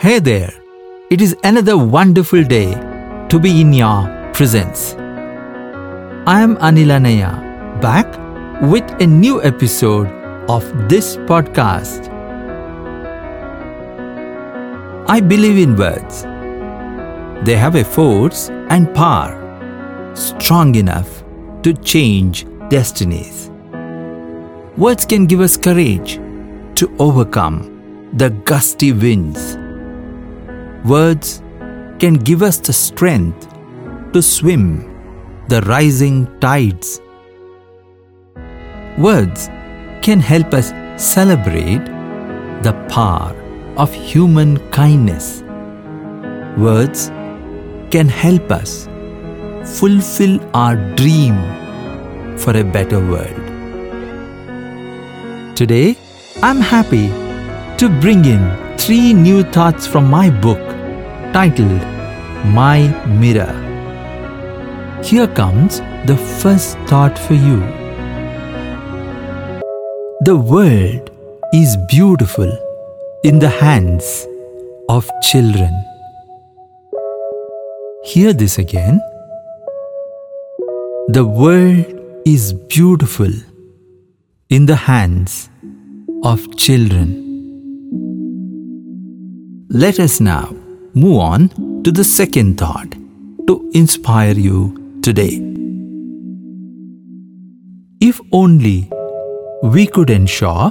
Hey there, it is another wonderful day to be in your presence. I am Anil Annaiah, back with a new episode of this podcast. I believe in words. They have a force and power strong enough to change destinies. Words can give us courage to overcome the gusty winds. Words can give us the strength to swim the rising tides. Words can help us celebrate the power of human kindness. Words can help us fulfill our dream for a better world. Today, I'm happy to bring in three new thoughts from my book titled My Mirror. Here comes the first thought for you. The world is beautiful in the hands of children. Hear this again. The world is beautiful in the hands of children. Let us now move on to the second thought to inspire you today. If only we could ensure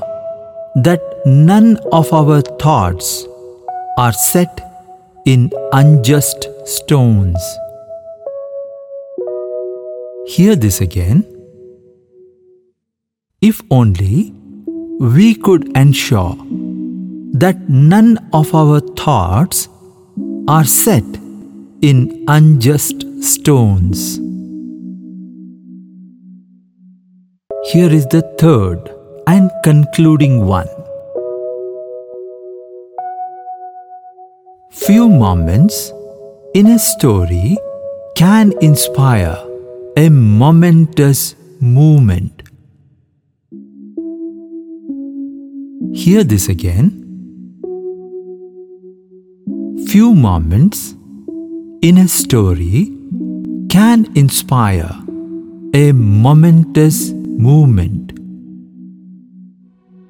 that none of our thoughts are set in unjust stones. Hear this again. If only we could ensure that none of our thoughts are set in unjust stones. Here is the third and concluding one. Few moments in a story can inspire a momentous movement. Hear this again. Few moments in a story can inspire a momentous movement.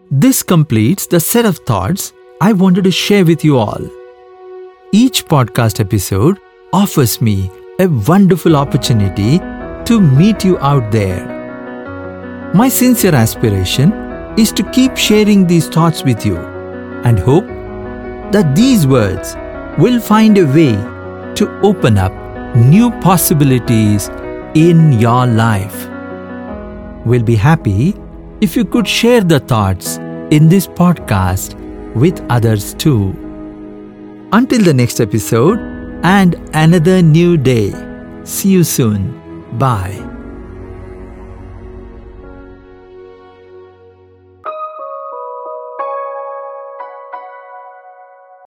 This completes the set of thoughts I wanted to share with you all. Each podcast episode offers me a wonderful opportunity to meet you out there. My sincere aspiration is to keep sharing these thoughts with you and hope that these words will find a way to open up new possibilities in your life. We'll be happy if you could share the thoughts in this podcast with others too. Until the next episode and another new day. See you soon. Bye.